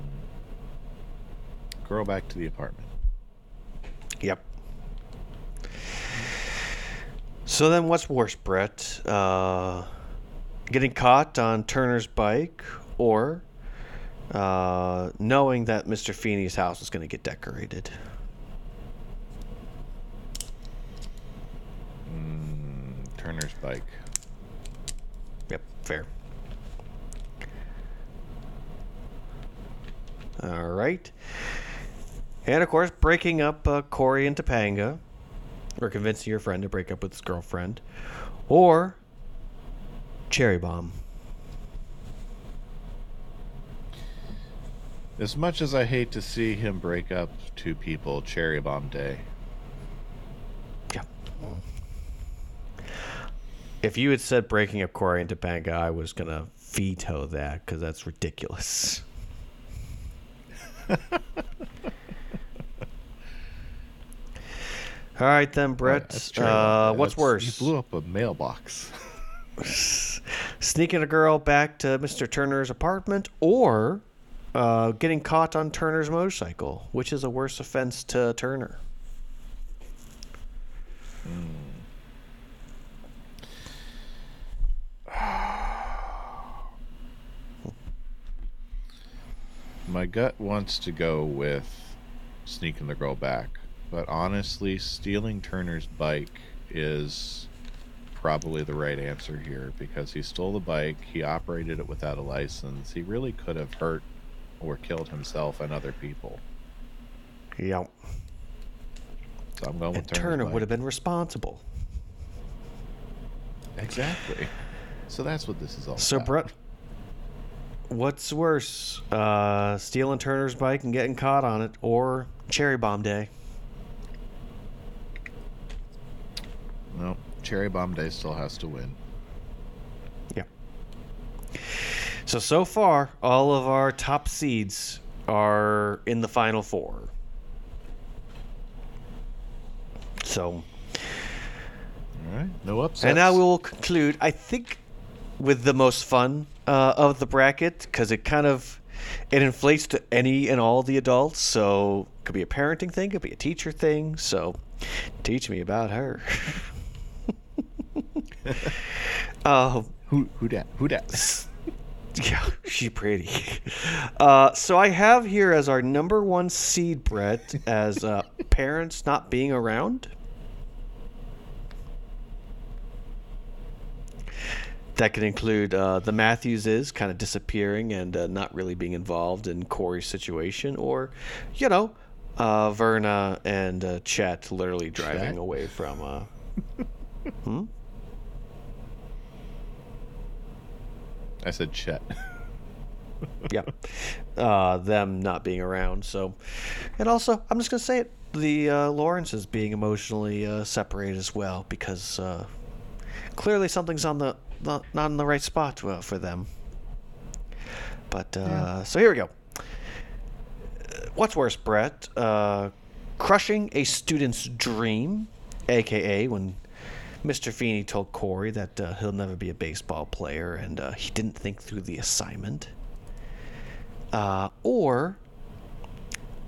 Girl back to the apartment. Yep. So then, what's worse, Brett? Uh, getting caught on Turner's bike, or uh, knowing that Mr. Feeny's house is going to get decorated? Mm, Turner's bike. Yep, fair. All right. And of course, breaking up uh, Cory and Topanga, or convincing your friend to break up with his girlfriend, or Cherry Bomb. As much as I hate to see him break up two people, Cherry Bomb Day. Yeah. If you had said breaking up Cory and Topanga, I was gonna veto that because that's ridiculous. All right then, Brett. Uh, what's worse? He blew up a mailbox. Sneaking a girl back to Mr. Turner's apartment, or uh, getting caught on Turner's motorcycle, which is a worse offense to Turner. My gut wants to go with sneaking the girl back, but honestly, stealing Turner's bike is probably the right answer here because he stole the bike, he operated it without a license. He really could have hurt or killed himself and other people. Yep. So I'm going And with Turner's Turner would have been responsible. exactly. So that's what this is all So, about. Brett, what's worse, uh, stealing Turner's bike and getting caught on it, or Cherry Bomb Day? No, Cherry Bomb Day still has to win. Yeah. So so far, all of our top seeds are in the final four. So, All right, no upsets. and now we will conclude. I think with the most fun uh, of the bracket because it kind of it inflates to any and all the adults. So it could be a parenting thing, it could be a teacher thing. So teach me about her. uh, Who who dat? Who dat? yeah, she's pretty. Uh, so I have here as our number one seed, Brett, as uh, parents not being around. That could include uh, the Matthews is kind of disappearing and uh, not really being involved in Cory's situation, or, you know, uh, Virna and uh, Chet literally driving Chet? away from. Uh, hmm? I said Chet. yeah, uh, them not being around. So, and also, I'm just gonna say it: the uh, Lawrences being emotionally uh, separated as well, because uh, clearly something's on the not, not in the right spot uh, for them. But uh, so here we go. Uh, What's worse, Brett? Uh, crushing a student's dream, aka when Mr. Feeny told Cory that uh, he'll never be a baseball player and uh, he didn't think through the assignment. Uh, or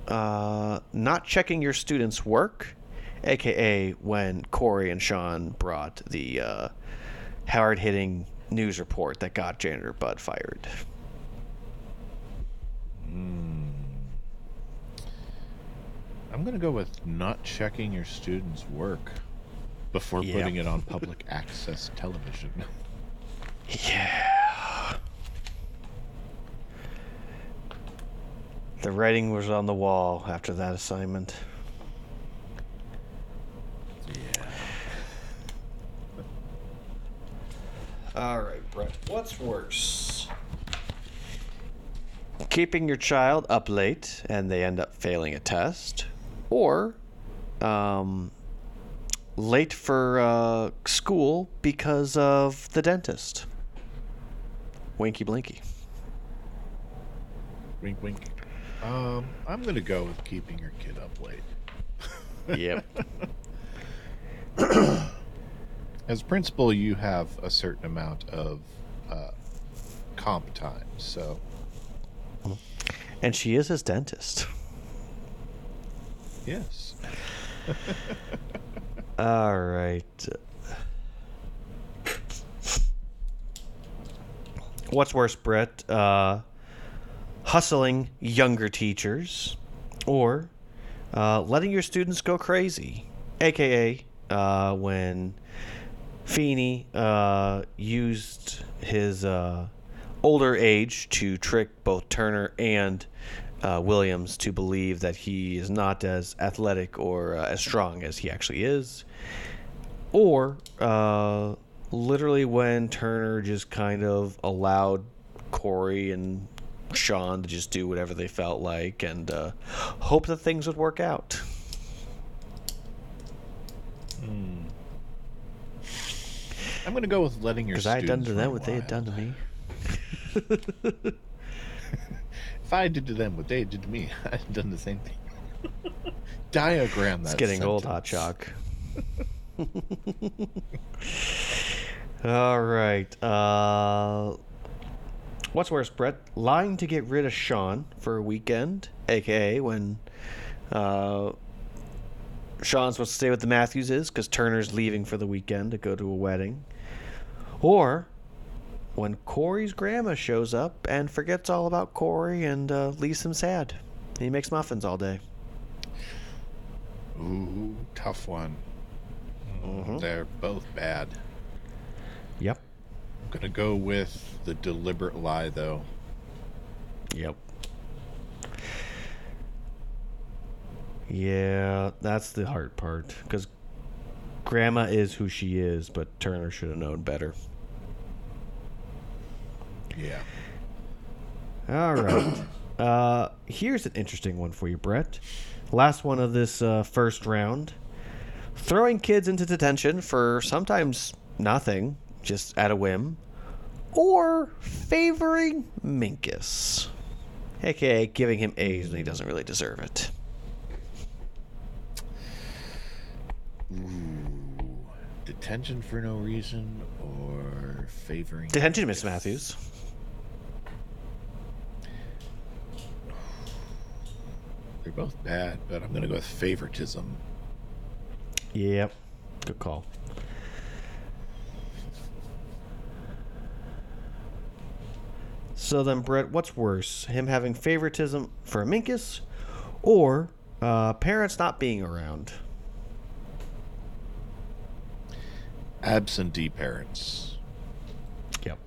uh, not checking your students' work, aka when Cory and Shawn brought the uh, hard hitting news report that got janitor Bud fired. I'm gonna go with not checking your students' work before Yeah. putting it on public access television. Yeah. The writing was on the wall after that assignment. Yeah. All right, Brett. What's worse? Keeping your child up late and they end up failing a test, or um, late for uh, school because of the dentist. Winky blinky. Wink, wink. Um, I'm gonna go with keeping your kid up late. Yep. As principal, you have a certain amount of uh, comp time, so and she is his dentist. yes. All right. What's worse, Brett? Uh, hustling younger teachers or uh, letting your students go crazy? AKA uh, when Feeny uh, used his uh, older age to trick both Turner and uh, Williams to believe that he is not as athletic or uh, as strong as he actually is. Or uh, literally when Turner just kind of allowed Cory and Shawn to just do whatever they felt like and uh, hope that things would work out. I'm gonna go with letting your Because I had done to them what they had done to me. If I did to them what they did to me, I'd done the same thing. Diagram that. It's getting old, Hot sentence. Chalk. All right. Uh, what's worse, Brett? Lying to get rid of Shawn for a weekend, aka when uh, Shawn's supposed to stay with the Matthewses because Turner's leaving for the weekend to go to a wedding, or when Cory's grandma shows up and forgets all about Cory and uh, leaves him sad. He makes muffins all day. Ooh, tough one. Mhm. They're both bad. Yep. I'm gonna go with the deliberate lie, though. Yep. Yeah, that's the hard part because Grandma is who she is, but Turner should have known better. Yeah. All right. uh, here's an interesting one for you, Brett. Last one of this uh, first round. Throwing kids into detention for sometimes nothing, just at a whim, or favoring Minkus, aka giving him A's when he doesn't really deserve it. Ooh. Detention for no reason or favoring. Detention, Miss Matthews. They're both bad, but I'm going to go with favoritism. Yep. Good call. So then, Brett, what's worse? Him having favoritism for Minkus or uh, parents not being around? Absentee parents. Yep.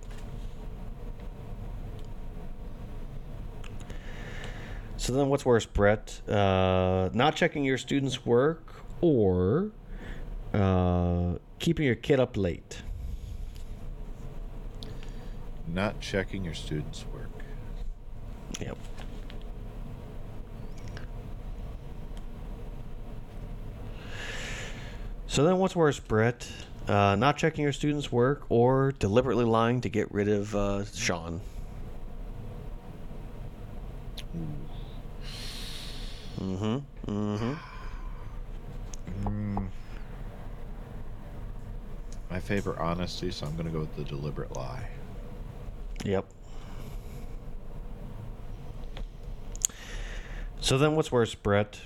So then, what's worse, Brett? Uh, not checking your students' work or uh, keeping your kid up late? Not checking your students' work. Yep. So then, what's worse, Brett? Uh, not checking your students' work or deliberately lying to get rid of uh, Shawn? Mm-hmm. Mm-hmm. I favor honesty, so I'm going to go with the deliberate lie. Yep. So then, what's worse, Brett?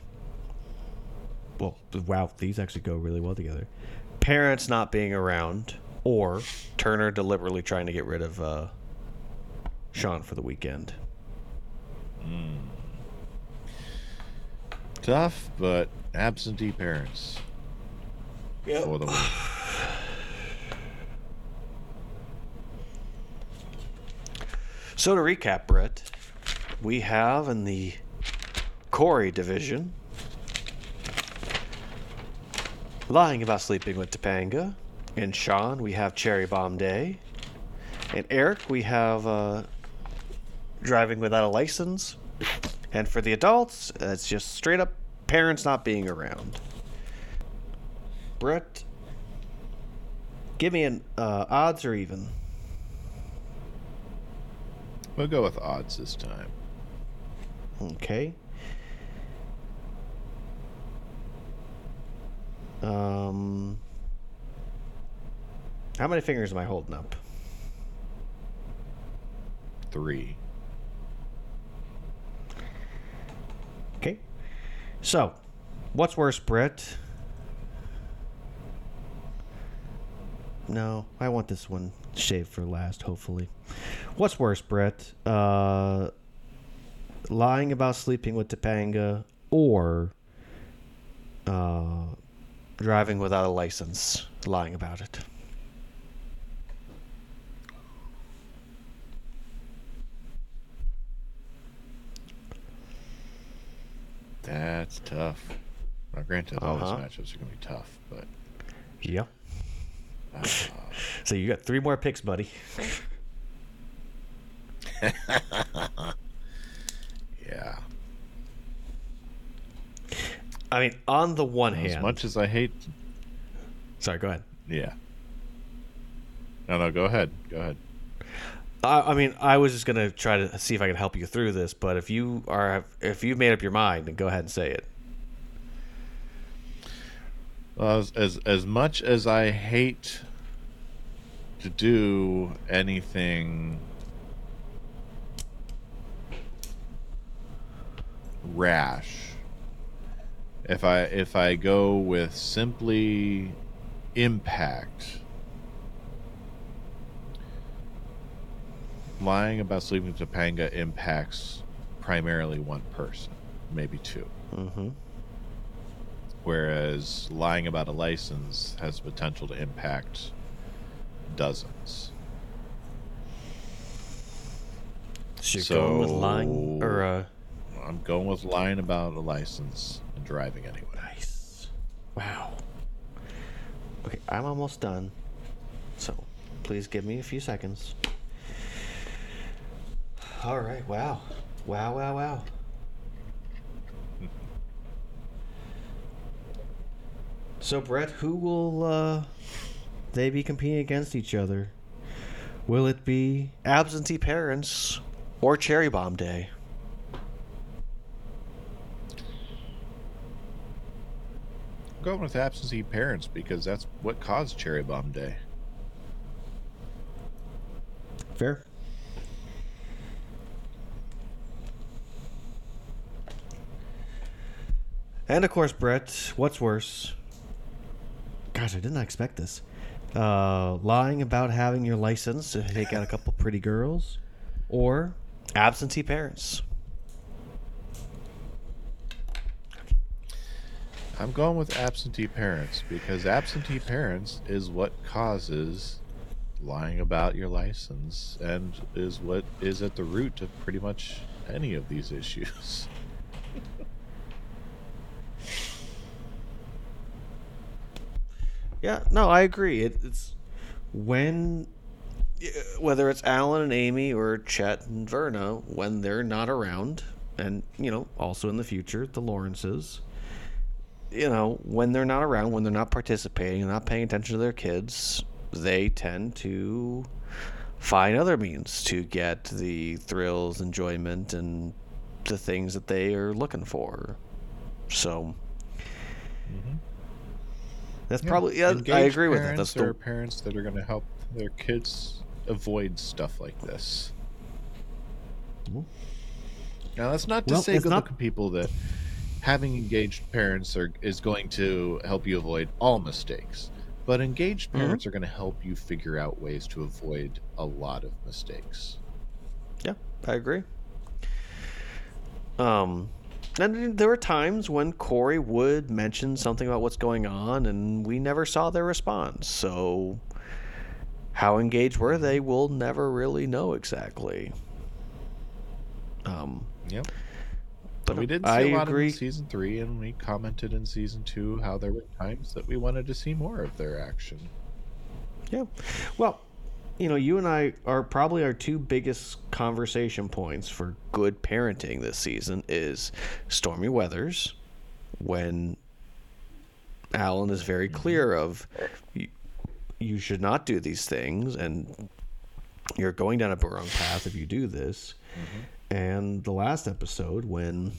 Well, wow, these actually go really well together. Parents not being around, or Turner deliberately trying to get rid of uh, Shawn for the weekend. Tough, but absentee parents for the win. So to recap, Brett, we have in the Cory division lying about sleeping with Topanga. In Shawn, we have Cherry Bomb Day. In Eric, we have uh, driving without a license. And for the adults, it's just straight up parents not being around. Brett, give me an uh, odds or even. We'll go with odds this time. Okay. Um, how many fingers am I holding up? Three. Okay. So, what's worse, Brett? No, I want this one shaved for last, hopefully. What's worse, Brett? Uh, lying about sleeping with Topanga or uh, driving without a license, lying about it? That's tough. Now, granted, all Uh-huh. these matchups are going to be tough, but Yep. so you got three more picks, buddy. yeah. I mean, on the one As hand, As much as I hate, sorry, go ahead. yeah. No, no, go ahead. Go ahead. I, I mean, I was just gonna try to see if I could help you through this, but if you are, if you've made up your mind, then go ahead and say it. Well, as, as as much as I hate to do anything rash, if I if I go with simply impact, lying about sleeping with Topanga impacts primarily one person, maybe two Mm-hmm. whereas lying about a license has the potential to impact dozens. So you're going with lying or uh, I'm going with lying about a license and driving anyway. nice. Wow. Okay, I'm almost done. So please give me a few seconds. All right. Wow. Wow. Wow. Wow. So Brett, who will uh, they be competing against each other? Will it be absentee parents or cherry bomb day? I'm going with absentee parents because that's what caused Cherry Bomb Day. Fair. And of course, Brett, what's worse? Gosh, I did not expect this. Uh, lying about having your license to take out a couple pretty girls, or absentee parents. I'm going with absentee parents because absentee parents is what causes lying about your license and is what is at the root of pretty much any of these issues. Yeah, no, I agree. It, it's when whether it's Alan and Amy or Chet and Virna when they're not around, and you know, also in the future, the Lawrences. You know, when they're not around, when they're not participating, not paying attention to their kids, they tend to find other means to get the thrills, enjoyment, and the things that they are looking for. So. Mm-hmm. That's probably yeah. I agree with that. That's are the parents that are going to help their kids avoid stuff like this. Now, that's not to Well, say it's not- people that having engaged parents are is going to help you avoid all mistakes. But engaged Mhm. parents are going to help you figure out ways to avoid a lot of mistakes. Yeah, I agree. Um, and there were times when Cory would mention something about what's going on, and we never saw their response. So, how engaged were they? We'll never really know exactly. Um, Yep. but we did see I a lot agree. in season three, and we commented in season two how there were times that we wanted to see more of their action. Yeah. Well, you know, you and I are probably our two biggest conversation points for good parenting this season is Stormy Weathers when Alan is very mm-hmm. clear of you, you should not do these things and you're going down a wrong path if you do this. Mm-hmm. And the last episode when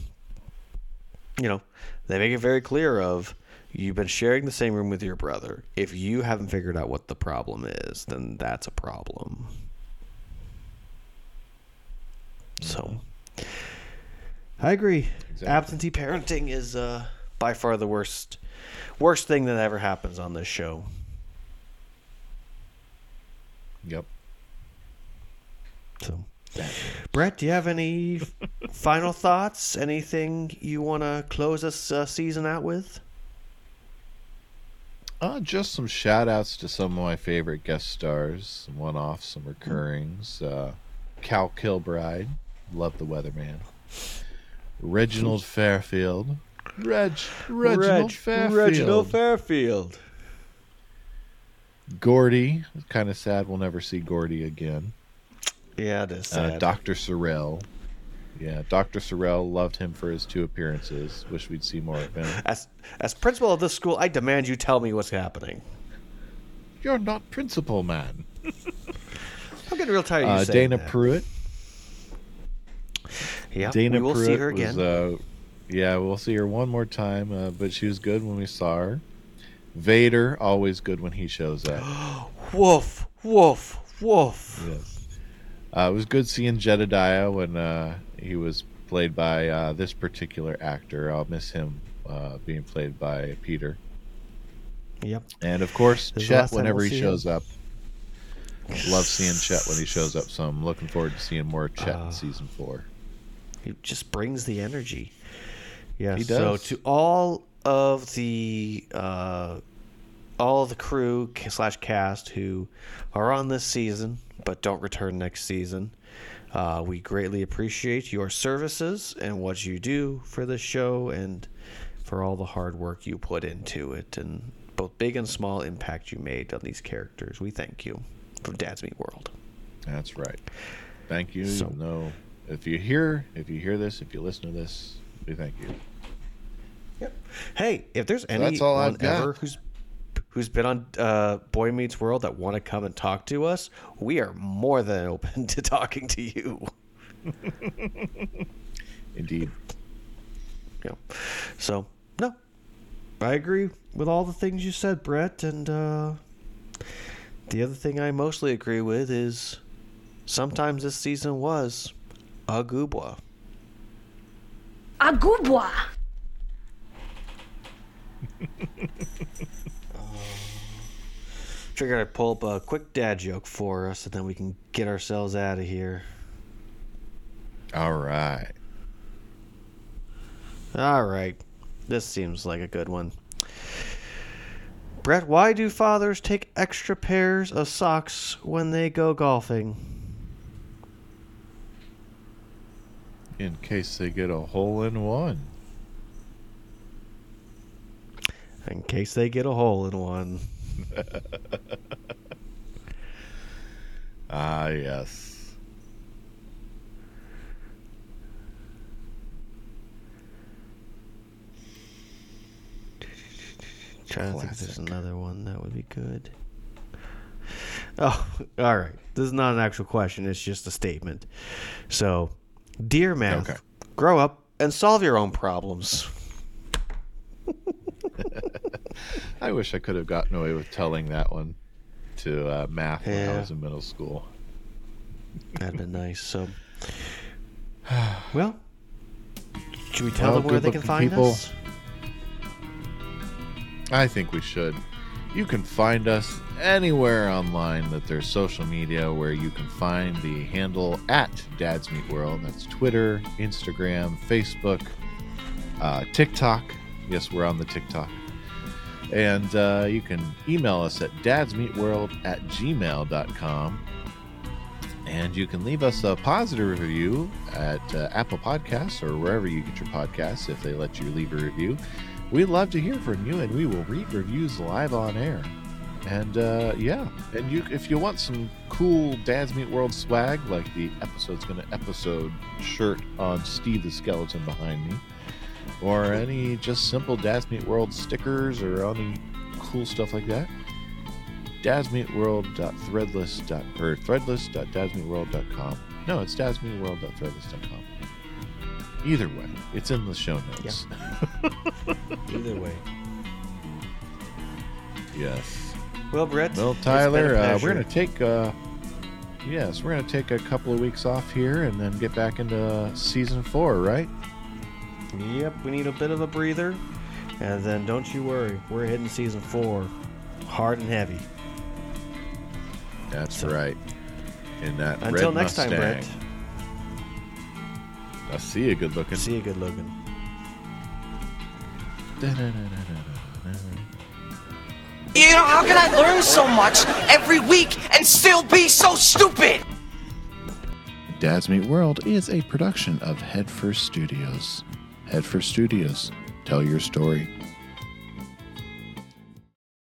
you know, they make it very clear of you've been sharing the same room with your brother. If you haven't figured out what the problem is, then that's a problem. So I agree. Exactly. Absentee parenting is uh, by far the worst worst thing that ever happens on this show. Yep. So Brett, do you have any final thoughts? Anything you want to close this uh, season out with? Uh, just some shout outs to some of my favorite guest stars, some one offs, some recurrings. Uh, Cal Kilbride, love the weatherman. Reginald Fairfield. Reg, Reginald Fairfield. Reginald Fairfield. Gordy. Kind of sad we'll never see Gordy again. Yeah, it is Uh. Dr. Sorrell. Yeah, Dr. Sorrell loved him for his two appearances. Wish we'd see more of him. as as principal of this school, I demand you tell me what's happening. You're not principal, man. I'm getting real tired of you Uh, saying Dana that. Pruitt. Yeah, Dana we will Pruitt see her again. Was, uh, yeah, we'll see her one more time, uh, but she was good when we saw her. Vader, always good when he shows up. woof, woof, woof. yes. Uh, it was good seeing Jedediah when uh, he was played by uh, this particular actor. I'll miss him uh, being played by Peter. Yep. And of course, This is the last Chet whenever we'll he shows up. Love seeing Chet when he shows up, so I'm looking forward to seeing more Chet Uh, in season four. He just brings the energy. Yeah. He does. So to all of the uh, all the crew slash cast who are on this season but don't return next season, uh, we greatly appreciate your services and what you do for this show and for all the hard work you put into it and both big and small impact you made on these characters. We thank you from Dad's Meet World. That's right. Thank you. So- no, if you hear, if you hear this, if you listen to this, we thank you. Yep. Hey, if there's any that's all anyone I've ever who's who's been on uh, Boy Meets World that want to come and talk to us, we are more than open to talking to you. Indeed. Yeah. So no, I agree with all the things you said, Brett. And uh, the other thing I mostly agree with is sometimes this season was a goobwa. Agubwa. Figured I'd pull up a quick dad joke for us, and then we can get ourselves out of here. All right. All right. This seems like a good one. Brett, why do fathers take extra pairs of socks when they go golfing? In case they get a hole in one. In case they get a hole in one. Ah, yes. Trying to think there's another one that would be good. Oh, all right. This is not an actual question. It's just a statement. So, dear math, Okay. grow up and solve your own problems. I wish I could have gotten away with telling that one to uh, math when I was in middle school. That'd been nice. So, well, should we tell Well, them where they can find people. us? I think we should. You can find us anywhere online that there's social media where you can find the handle at Dad's Meet World. That's Twitter, Instagram, Facebook, uh, TikTok. Yes, we're on the TikTok. And uh, you can email us at dadsmeetworld at gmail.com. And you can leave us a positive review at uh, Apple Podcasts or wherever you get your podcasts if they let you leave a review. We'd love to hear from you, and we will read reviews live on air. And uh, yeah, and you if you want some cool Dad's Meet World swag, like the episode's gonna episode shirt on Steve the Skeleton behind me, or any just simple Dad's Meet World stickers or any cool stuff like that, dadsmeetworld.threadless dot or threadless.dadsmeetworld.com. No, it's dadsmeetworld.threadless.com. Either way, it's in the show notes. Either way. yes. Well, Brett. Well, it's been a Tyler, uh, we're gonna take uh, yes, we're gonna take a couple of weeks off here and then get back into season four, right? Yep, we need a bit of a breather. And then don't you worry, we're hitting season four hard and heavy. That's So- right. In that Until red next time, Mustang. Brett. I see you, good looking. See you good looking. You know, how can I learn so much every week and still be so stupid? Dad's Meet World is a production of Headfirst Studios. Headfirst Studios, tell your story.